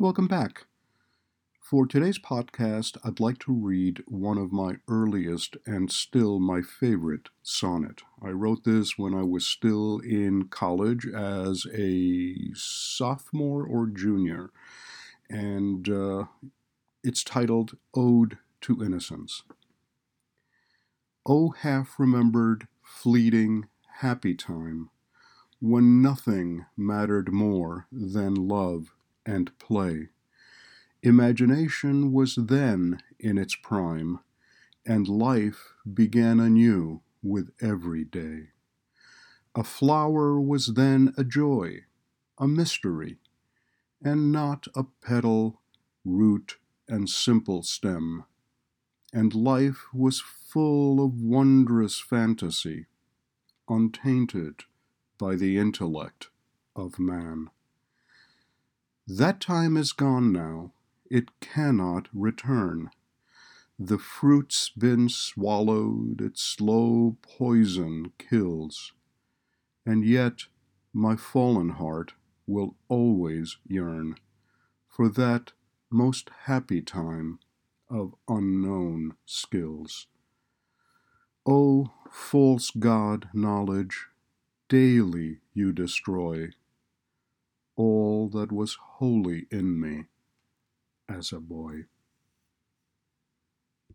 Welcome back. For today's podcast, I'd like to read one of my earliest and still my favorite sonnet. I wrote this when I was still in college as a sophomore or junior, and uh, it's titled Ode to Innocence. O half remembered, fleeting, happy time, when nothing mattered more than love and play. Imagination was then in its prime, and life began anew with every day. A flower was then a joy, a mystery, and not a petal, root, and simple stem. And life was full of wondrous fantasy, untainted by the intellect of man. That time is gone now, it cannot return. The fruit's been swallowed, its slow poison kills. And yet my fallen heart will always yearn for that most happy time of unknown skills. O false God knowledge, daily you destroy that was holy in me as a boy.